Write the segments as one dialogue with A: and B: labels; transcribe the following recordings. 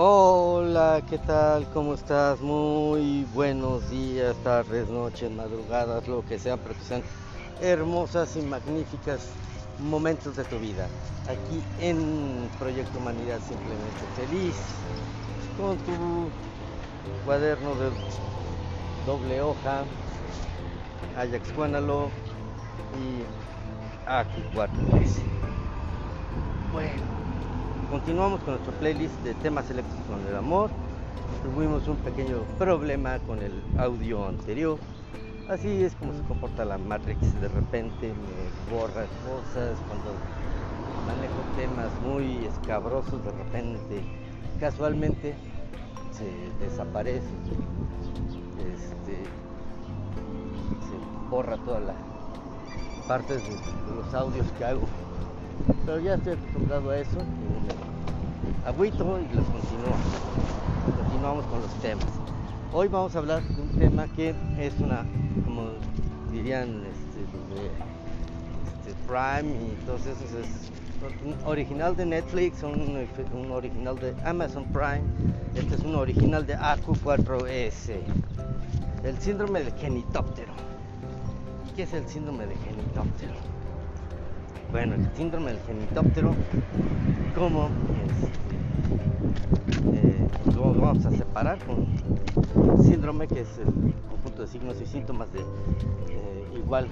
A: Hola, ¿qué tal? ¿Cómo estás? Muy buenos días, tardes, noches, madrugadas, lo que sea, pero que sean hermosas y magníficas momentos de tu vida. Aquí en Proyecto Humanidad Simplemente Feliz, con tu cuaderno de doble hoja, Ajax Guanalo y 4 Bueno. Continuamos con nuestro playlist de temas eléctricos con el amor. Tuvimos un pequeño problema con el audio anterior. Así es como se comporta la Matrix. De repente me borra cosas cuando manejo temas muy escabrosos. De repente, casualmente, se desaparece. Este, se borra toda la parte de los audios que hago pero ya estoy acostumbrado a eso y agüito y los continúo. Continuamos con los temas. Hoy vamos a hablar de un tema que es una, como dirían este, este Prime y todos esos, es un original de Netflix, un, un original de Amazon Prime, este es un original de AQ4S, el síndrome del genitóptero. ¿Qué es el síndrome del genitóptero? Bueno, el síndrome del genitóptero, como eh, lo vamos a separar con síndrome, que es el conjunto de signos y síntomas de eh, igual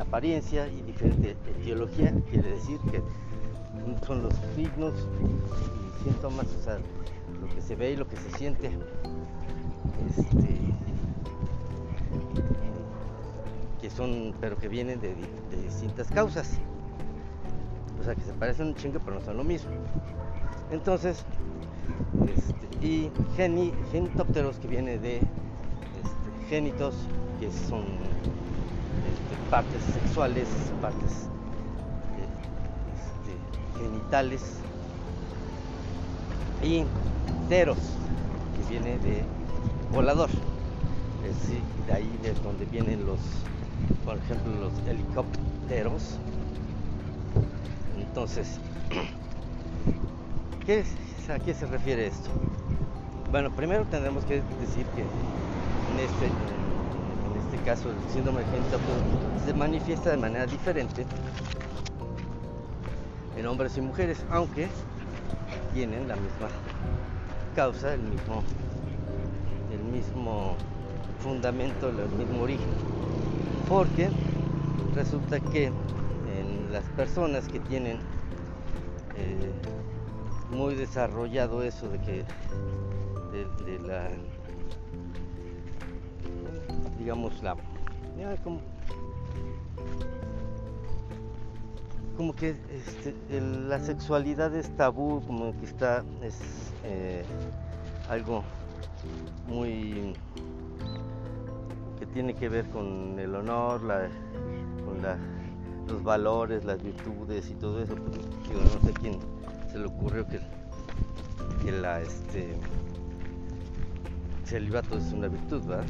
A: apariencia y diferente etiología, quiere decir que son los signos y síntomas, o sea, lo que se ve y lo que se siente. Este, que son, pero que vienen de distintas causas o sea que se parecen un chingo pero no son lo mismo. Entonces, este, y geni, que viene de este, génitos, que son este, partes sexuales, partes este, genitales, y teros, que viene de volador. Es, de ahí es donde vienen los, por ejemplo, los helicópteros, entonces, ¿a qué se refiere esto? Bueno, primero tendremos que decir que en este, este caso el síndrome de pues, se manifiesta de manera diferente en hombres y mujeres, aunque tienen la misma causa, el mismo, el mismo fundamento, el mismo origen. Porque resulta que las personas que tienen eh, muy desarrollado eso de que de, la digamos la como, como que este, la sexualidad es tabú como que está es eh, algo muy que tiene que ver con el honor la, con la los valores, las virtudes y todo eso. Pues, no sé quién se le ocurrió que, que la este celibato es una virtud, ¿verdad?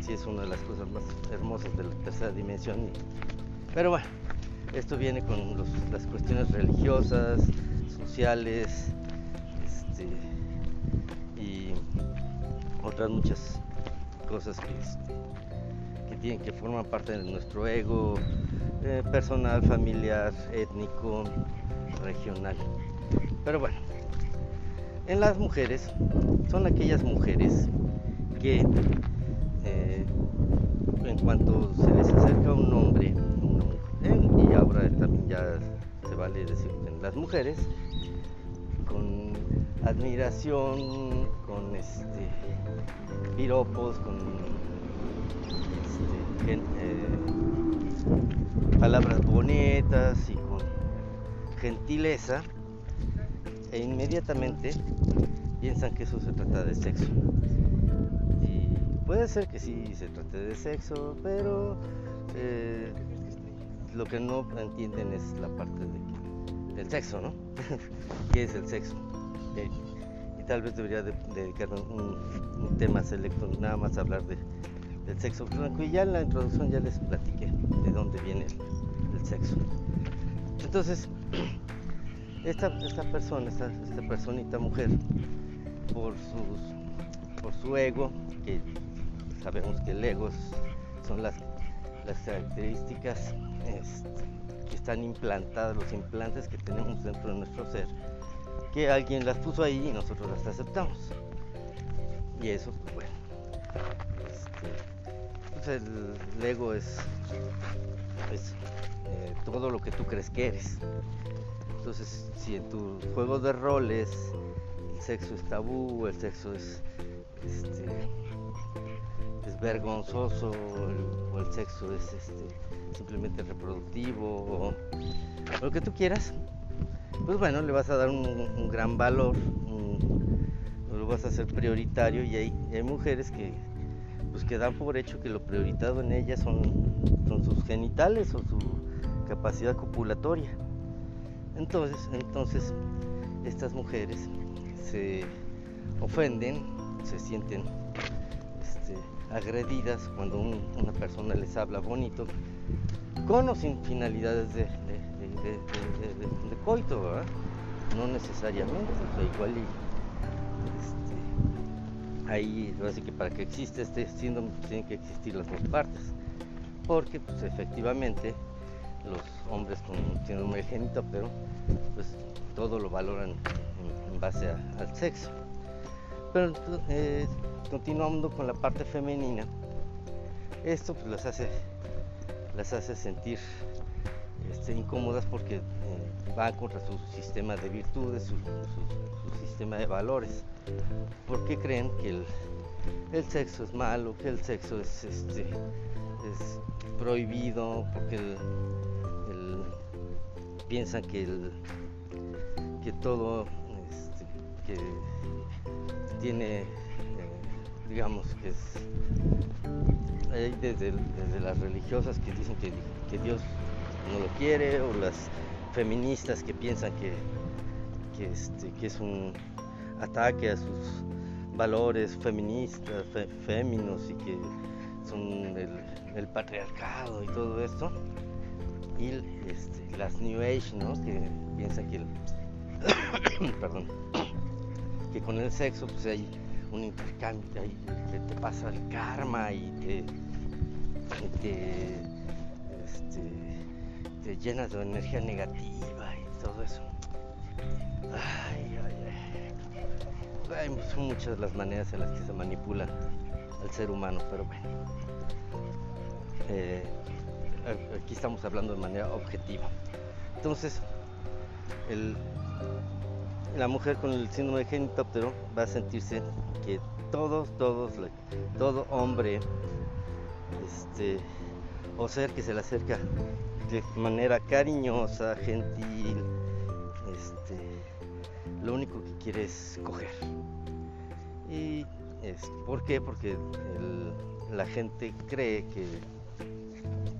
A: Sí es una de las cosas más hermosas de la tercera dimensión. Pero bueno, esto viene con las cuestiones religiosas, sociales, este, y otras muchas cosas que, este, que tienen que formar parte de nuestro ego, eh, personal, familiar, étnico, regional. Pero bueno, en las mujeres son aquellas mujeres que eh, en cuanto se les acerca un hombre, y ahora también ya se vale decir en las mujeres, con admiración, con este piropos, con este, eh, palabras bonitas y con gentileza e inmediatamente piensan que eso se trata de sexo. Y puede ser que sí se trate de sexo, pero eh, lo que no entienden es la parte del sexo, ¿no? ¿Qué es el sexo? y tal vez debería dedicar un, tema selecto, nada más hablar de, del sexo franco. Y ya en la introducción ya les platiqué de dónde viene el, sexo. Entonces, esta, esta persona, esta, esta personita mujer, por, sus, por su ego, que sabemos que el ego son las, las características este, que están implantadas, los implantes que tenemos dentro de nuestro ser, que alguien las puso ahí y nosotros las aceptamos. Y eso, pues bueno. Este, pues el, ego es, eh, todo lo que tú crees que eres. Entonces, si en tu juego de roles el sexo es tabú, el sexo es, este, es vergonzoso, o el sexo es este, simplemente reproductivo, o lo que tú quieras, pues bueno, le vas a dar un, gran valor, lo vas a hacer prioritario y hay mujeres que pues que dan por hecho que lo prioritado en ellas son, son sus genitales o su capacidad copulatoria. Entonces, entonces estas mujeres se ofenden, se sienten este, agredidas cuando una persona les habla bonito, con o sin finalidades de, coito, no necesariamente, igual y este, ahí así que para que exista este síndrome pues, tienen que existir las dos partes, porque pues efectivamente los hombres con síndrome de pero pues todo lo valoran en, base al sexo. Pero eh, continuando con la parte femenina, esto pues las hace, las hace sentir este, incómodas porque eh, va contra su sistema de virtudes, su, sistema de valores, porque creen que el, el, sexo es malo, que el sexo es, este, es prohibido, porque el, piensan que, el, que todo este, que tiene, eh, digamos, que es desde, desde, las religiosas que dicen que, que, Dios no lo quiere, o las feministas que piensan que, que, este, que es un ataque a sus valores feministas, féminos y que son el, el patriarcado y todo esto y este, las New Age, ¿no? Que piensan que, perdón, que con el sexo pues hay un intercambio, ahí, que te pasa el karma y te, este, te, llenas de energía negativa y todo eso. Ay, ay, ay. son muchas las maneras en las que se manipulan al ser humano, pero bueno. Eh, aquí estamos hablando de manera objetiva. Entonces, la mujer con el síndrome de genitóptero va a sentirse que todos, todos, todo hombre este, o ser que se le acerca de manera cariñosa, gentil, este, lo único que quiere es coger. ¿Y es, por qué? Porque la gente cree que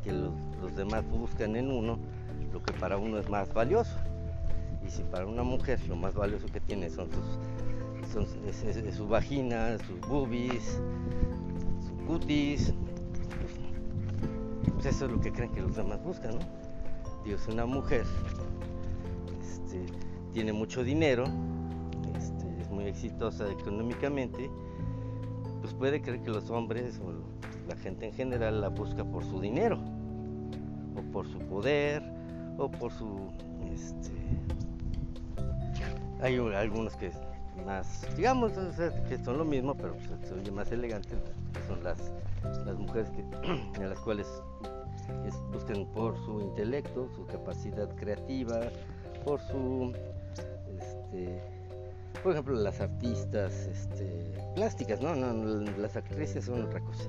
A: que los, demás buscan en uno lo que para uno es más valioso. Y si para una mujer lo más valioso que tiene son sus, su vagina, sus boobies, sus cutis, pues, pues, eso es lo que creen que los demás buscan, ¿no? Dios, una mujer este, tiene mucho dinero, muy exitosa económicamente, pues puede creer que los hombres o la gente en general la busca por su dinero o por su poder o por su este, hay algunos que más digamos que son lo mismo pero oye más elegante que son las, las mujeres que, a las cuales buscan por su intelecto su capacidad creativa por su este, por ejemplo las artistas este, plásticas no, no las actrices son otra cosa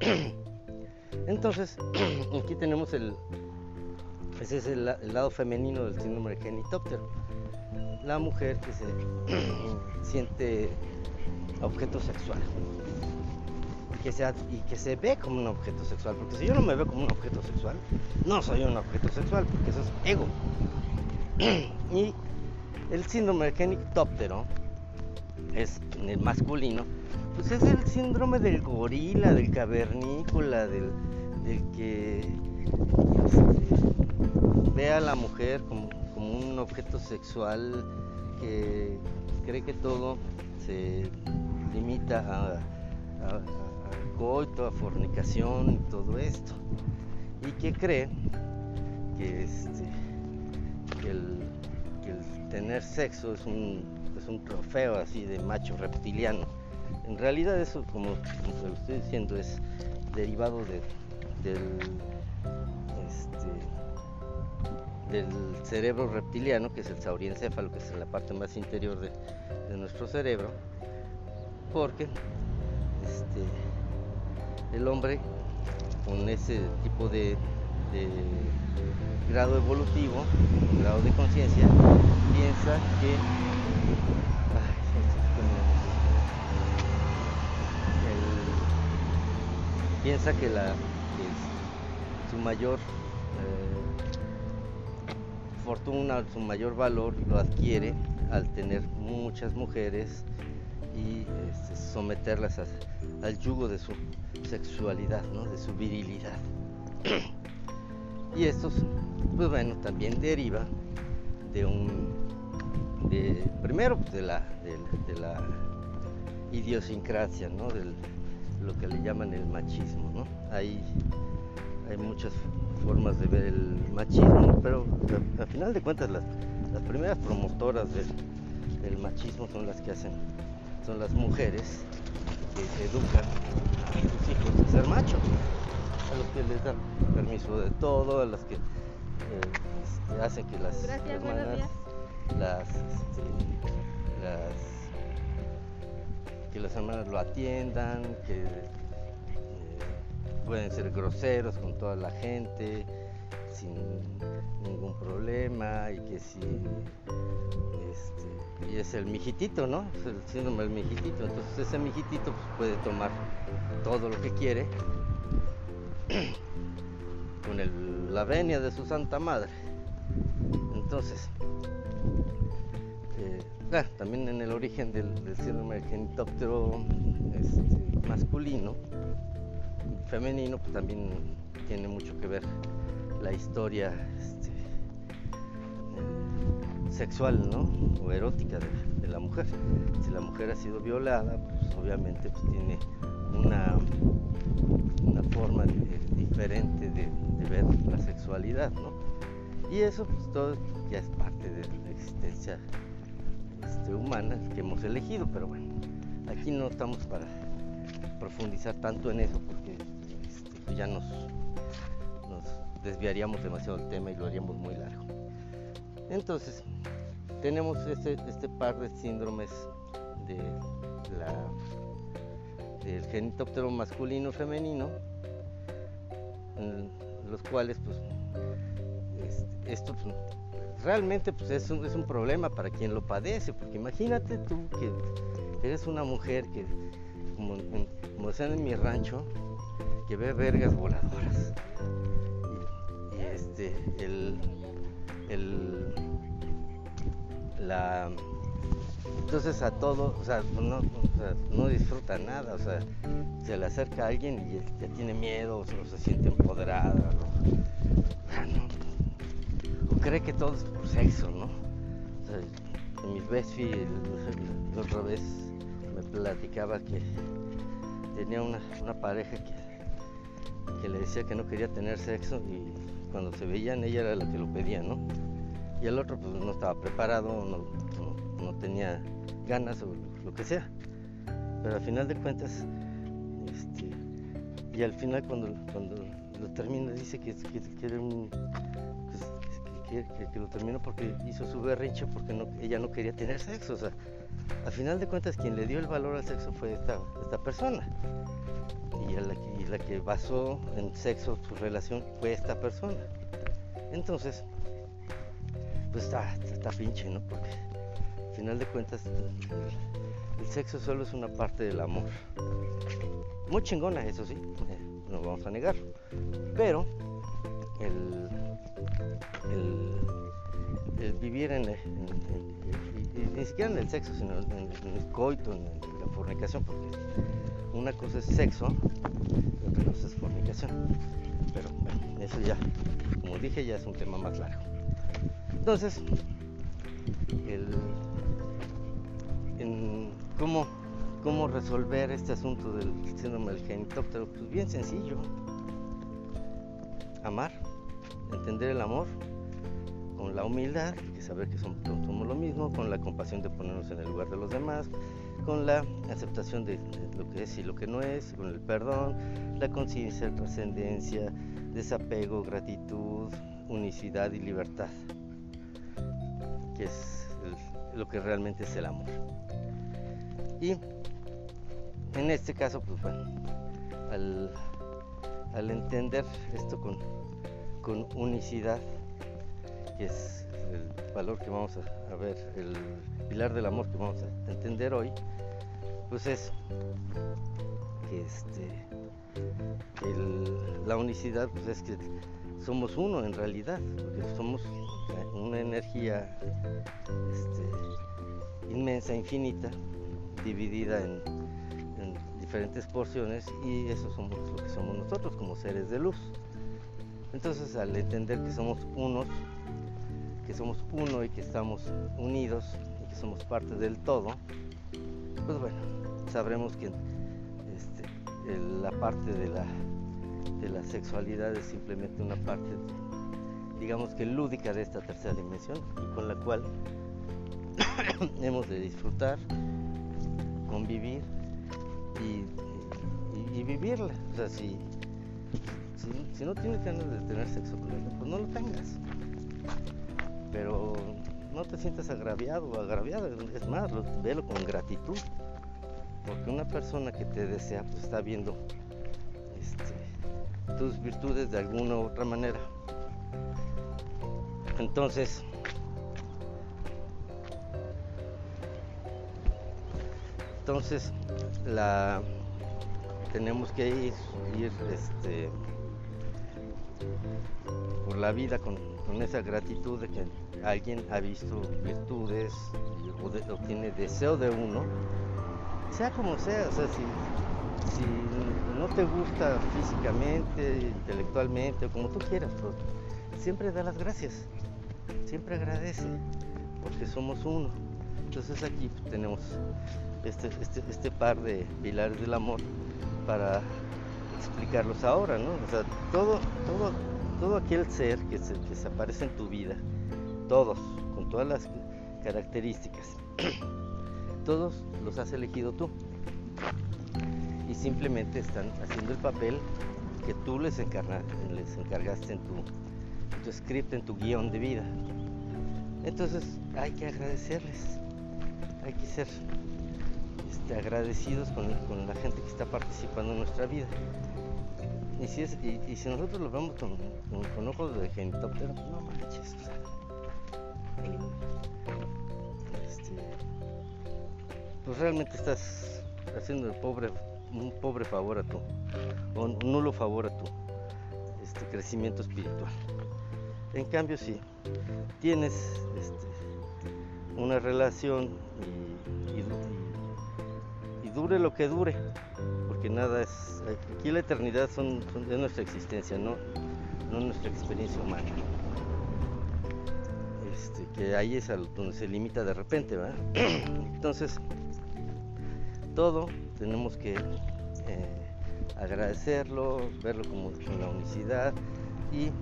A: Entonces, aquí tenemos el, ese es el, lado femenino del síndrome de genitóptero. La mujer que se siente objeto sexual. Que y que se ve como un objeto sexual. Porque si yo no me veo como un objeto sexual, no soy un objeto sexual, porque eso es ego. y el síndrome de genitóptero es el masculino pues es el síndrome del gorila, del cavernícola, del, que este, ve a la mujer como, un objeto sexual que cree que todo se limita a, coito, a fornicación y todo esto. Y que cree que, este, el, tener sexo es un, es un trofeo así de macho reptiliano. En realidad eso, como, lo estoy diciendo, es derivado del, este, del cerebro reptiliano, que es el sauriencéfalo, que es la parte más interior de, nuestro cerebro, porque este, el hombre con ese tipo de, grado evolutivo, grado de conciencia, piensa que piensa que, la, su mayor eh, fortuna, su mayor valor lo adquiere al tener muchas mujeres y este, someterlas al yugo de su sexualidad, de su virilidad. y esto, pues bueno, también deriva de un, primero pues, de la, de, la idiosincrasia, ¿no? Del, lo que le llaman el machismo. ¿no? Hay, hay muchas formas de ver el machismo, pero al final de cuentas las, las primeras promotoras del, machismo son las que hacen, son las mujeres que educan a sus hijos a ser machos, a los que les dan permiso de todo, a las que eh, hacen que las hermanas las, este, las que las hermanas lo atiendan, que eh, pueden ser groseros con toda la gente sin ningún problema y que si este, y es el mijitito, ¿no? Es el síndrome del mijitito. Entonces ese mijitito pues, puede tomar todo lo que quiere con la venia de su santa madre. Entonces, eh, también en el origen del, síndrome del genitóptero este, masculino, femenino, pues también tiene mucho que ver la historia este, sexual o erótica de, la mujer. Si la mujer ha sido violada, pues obviamente pues, tiene una, una forma diferente de, ver la sexualidad. Y eso pues todo ya es de la existencia este, humana que hemos elegido, pero bueno, aquí no estamos para profundizar tanto en eso porque este, pues ya nos, desviaríamos demasiado del tema y lo haríamos muy largo. Entonces, tenemos este, este par de síndromes de la, del genitóptero masculino femenino, los cuales pues este, esto pues, realmente pues es un, es un problema para quien lo padece, porque imagínate tú que eres una mujer que, como, como decían en mi rancho, que ve vergas voladoras. Y, este, el, el, la, entonces a todo, o sea, no, no disfruta nada, o sea, se le acerca a alguien y ya tiene miedo, o se siente empoderada, cree que todo es por sexo, ¿no? O sea, mi bestie la otra vez me platicaba que tenía una, pareja que, le decía que no quería tener sexo y cuando se veían ella era la que lo pedía, ¿no? Y el otro pues no estaba preparado, no, tenía ganas o lo que sea. Pero al final de cuentas, este, y al final cuando, cuando lo termina dice que, que, era un, que, lo terminó porque hizo su berrinche porque ella no quería tener sexo. O sea, al final de cuentas quien le dio el valor al sexo fue esta, esta persona. Y la, que basó en sexo su relación fue esta persona. Entonces, pues está, está pinche, ¿no? Porque al final de cuentas el, sexo solo es una parte del amor. Muy chingona, eso sí, no vamos a negar. Pero el, el, vivir en, ni siquiera en el sexo, sino en, el coito, en, la fornicación, porque una cosa es sexo otra cosa es fornicación. Pero bueno, eso ya, como dije, ya es un tema más largo. Entonces, el, en cómo, cómo resolver este asunto del síndrome del genitóptero, pues bien sencillo. Amar, entender el amor con la humildad, que saber que somos, lo mismo, con la compasión de ponernos en el lugar de los demás, con la aceptación de, lo que es y lo que no es, con el perdón, la conciencia, trascendencia, desapego, gratitud, unicidad y libertad, que es lo que realmente es el amor. Y en este caso, pues bueno, al, entender esto con, con unicidad, que es el valor que vamos a, ver, el pilar del amor que vamos a entender hoy, pues es que este, la unicidad pues es que somos uno en realidad, porque somos una energía este, inmensa, infinita, dividida en, diferentes porciones y eso somos lo que somos nosotros como seres de luz. Entonces al entender que somos unos, somos uno y que estamos unidos y que somos parte del todo, pues bueno, sabremos que este, la parte de la, de la sexualidad es simplemente una parte, digamos que lúdica de esta tercera dimensión y con la cual hemos de disfrutar, convivir y, vivirla. O sea, si, si, no tienes ganas de tener sexo con ella, pues no lo tengas. Pero no te sientas agraviado o agraviada, es más, velo con gratitud. Porque una persona que te desea, pues está viendo este, tus virtudes de alguna u otra manera. Entonces, entonces la tenemos que ir, este, por la vida con, esa gratitud de que alguien ha visto virtudes o tiene deseo de uno sea como sea, o sea, si, no te gusta físicamente, intelectualmente, o como tú quieras, pero siempre da las gracias, siempre agradece, porque somos uno. Entonces aquí tenemos este, este, este par de pilares del amor para explicarlos ahora, ¿no? O sea, todo, todo, todo aquel ser que se, que se aparece en tu vida, todos, con todas las características, todos los has elegido tú. Y simplemente están haciendo el papel que tú les, encargaste en tu, tu script, en tu guion de vida. Entonces hay que agradecerles, hay que ser este, agradecidos con, la gente que está participando en nuestra vida. Y si, nosotros lo vemos con, ojos de genitóptero, no manches. pues realmente estás haciendo el pobre, un pobre favor a tu, o un nulo favor a tu este, crecimiento espiritual. En cambio, si tienes este, una relación y, dure lo que dure, porque nada es, aquí la eternidad son, de nuestra existencia, no, no nuestra experiencia humana. Este, que ahí es donde se limita de repente, ¿verdad? Entonces, todo tenemos que eh, agradecerlo, verlo como con la unicidad y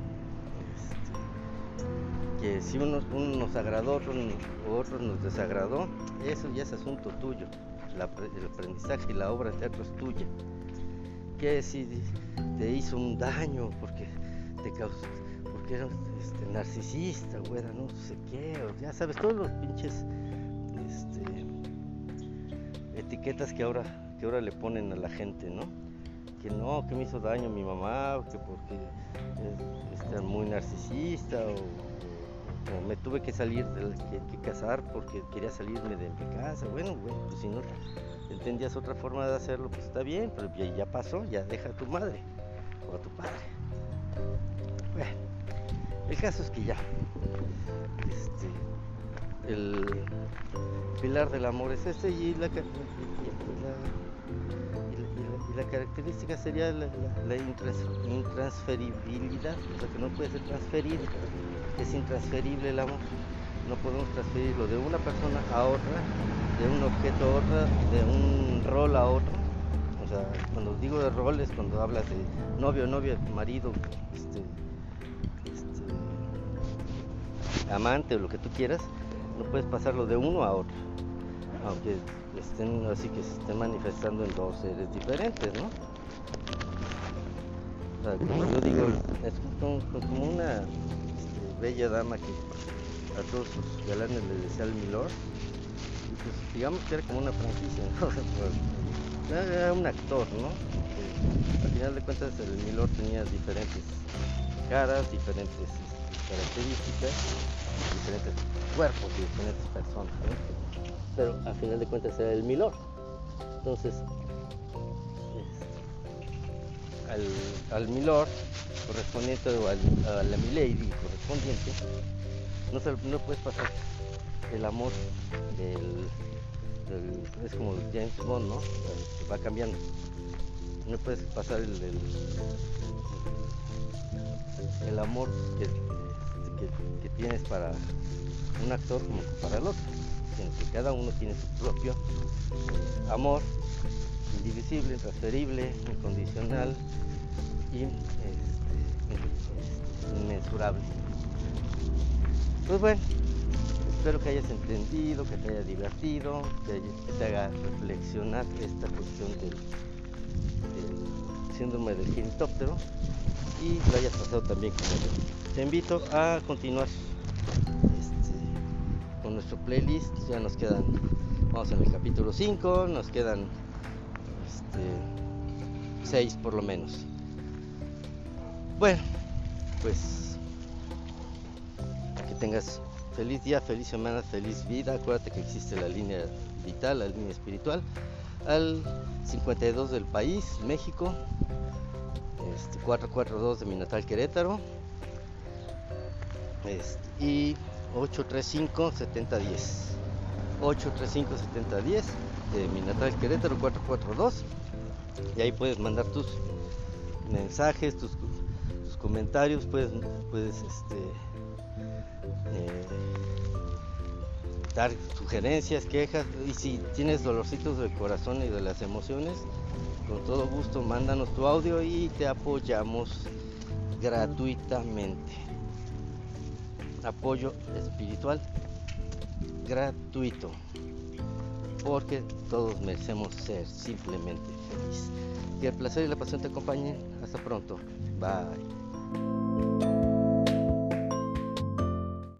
A: este, que si uno, nos agradó, otro, otro nos desagradó, eso ya es asunto tuyo. El aprendizaje y la obra de teatro es tuya. Que si te hizo un daño porque te causó, porque eras este, narcisista, güey, no sé qué, ya sabes, todos los pinches este, etiquetas que ahora, que ahora le ponen a la gente, ¿no? Que no, que me hizo daño mi mamá, que porque es, este, muy narcisista, o, me tuve que salir, que, casar porque quería salirme de mi casa. Bueno, bueno, pues si no entendías otra forma de hacerlo, pues está bien, pero ya, pasó, ya deja a tu madre o a tu padre. Bueno, el caso es que ya, este, el pilar del amor es este y la, característica sería la, intransferibilidad, o sea que no puede ser transferido. Es intransferible el amor. No podemos transferirlo de una persona a otra, de un objeto a otra, de un rol a otro. O sea, cuando digo de roles, cuando hablas de novio, novia, marido, este, este, amante o lo que tú quieras, no puedes pasarlo de uno a otro. Aunque estén así que se estén manifestando en dos seres diferentes, ¿no? como yo digo, es como, una bella dama que a todos sus galanes le decía al Milord. Y pues digamos que era como una franquicia, ¿no? Pues, era un actor, ¿no? al final de cuentas el Milord tenía diferentes caras, diferentes características, diferentes cuerpos y diferentes personas. Pero al final de cuentas era el Milord. Entonces, al, al Milord correspondiente o a la Milady correspondiente, no, se, no puedes pasar el amor del, es como James Bond, ¿no? va cambiando. No puedes pasar el, el, amor que, que, tienes para un actor como para el otro, sino que cada uno tiene su propio amor indivisible, transferible, incondicional y este, inmensurable. Pues bueno, espero que hayas entendido, que te haya divertido, que, te haga reflexionar esta cuestión del, síndrome del genitóptero y lo hayas pasado también como yo. Te invito a continuar este, con nuestro playlist, ya nos quedan, vamos en el capítulo 5, nos quedan 6 este, por lo menos. Bueno, pues que tengas feliz día, feliz semana, feliz vida. Acuérdate que existe la línea vital, la línea espiritual, al 52 del país, México, este, 442 de mi natal Querétaro este, y 835 7010. 835 7010 de mi natal Querétaro 442 y ahí puedes mandar tus mensajes, tus, comentarios, puedes, puedes este, eh, dar sugerencias, quejas y si tienes dolorcitos del corazón y de las emociones, con todo gusto mándanos tu audio y te apoyamos gratuitamente. Apoyo espiritual gratuito porque todos merecemos ser simplemente felices. Que el placer y la pasión te acompañen. Hasta pronto. Bye.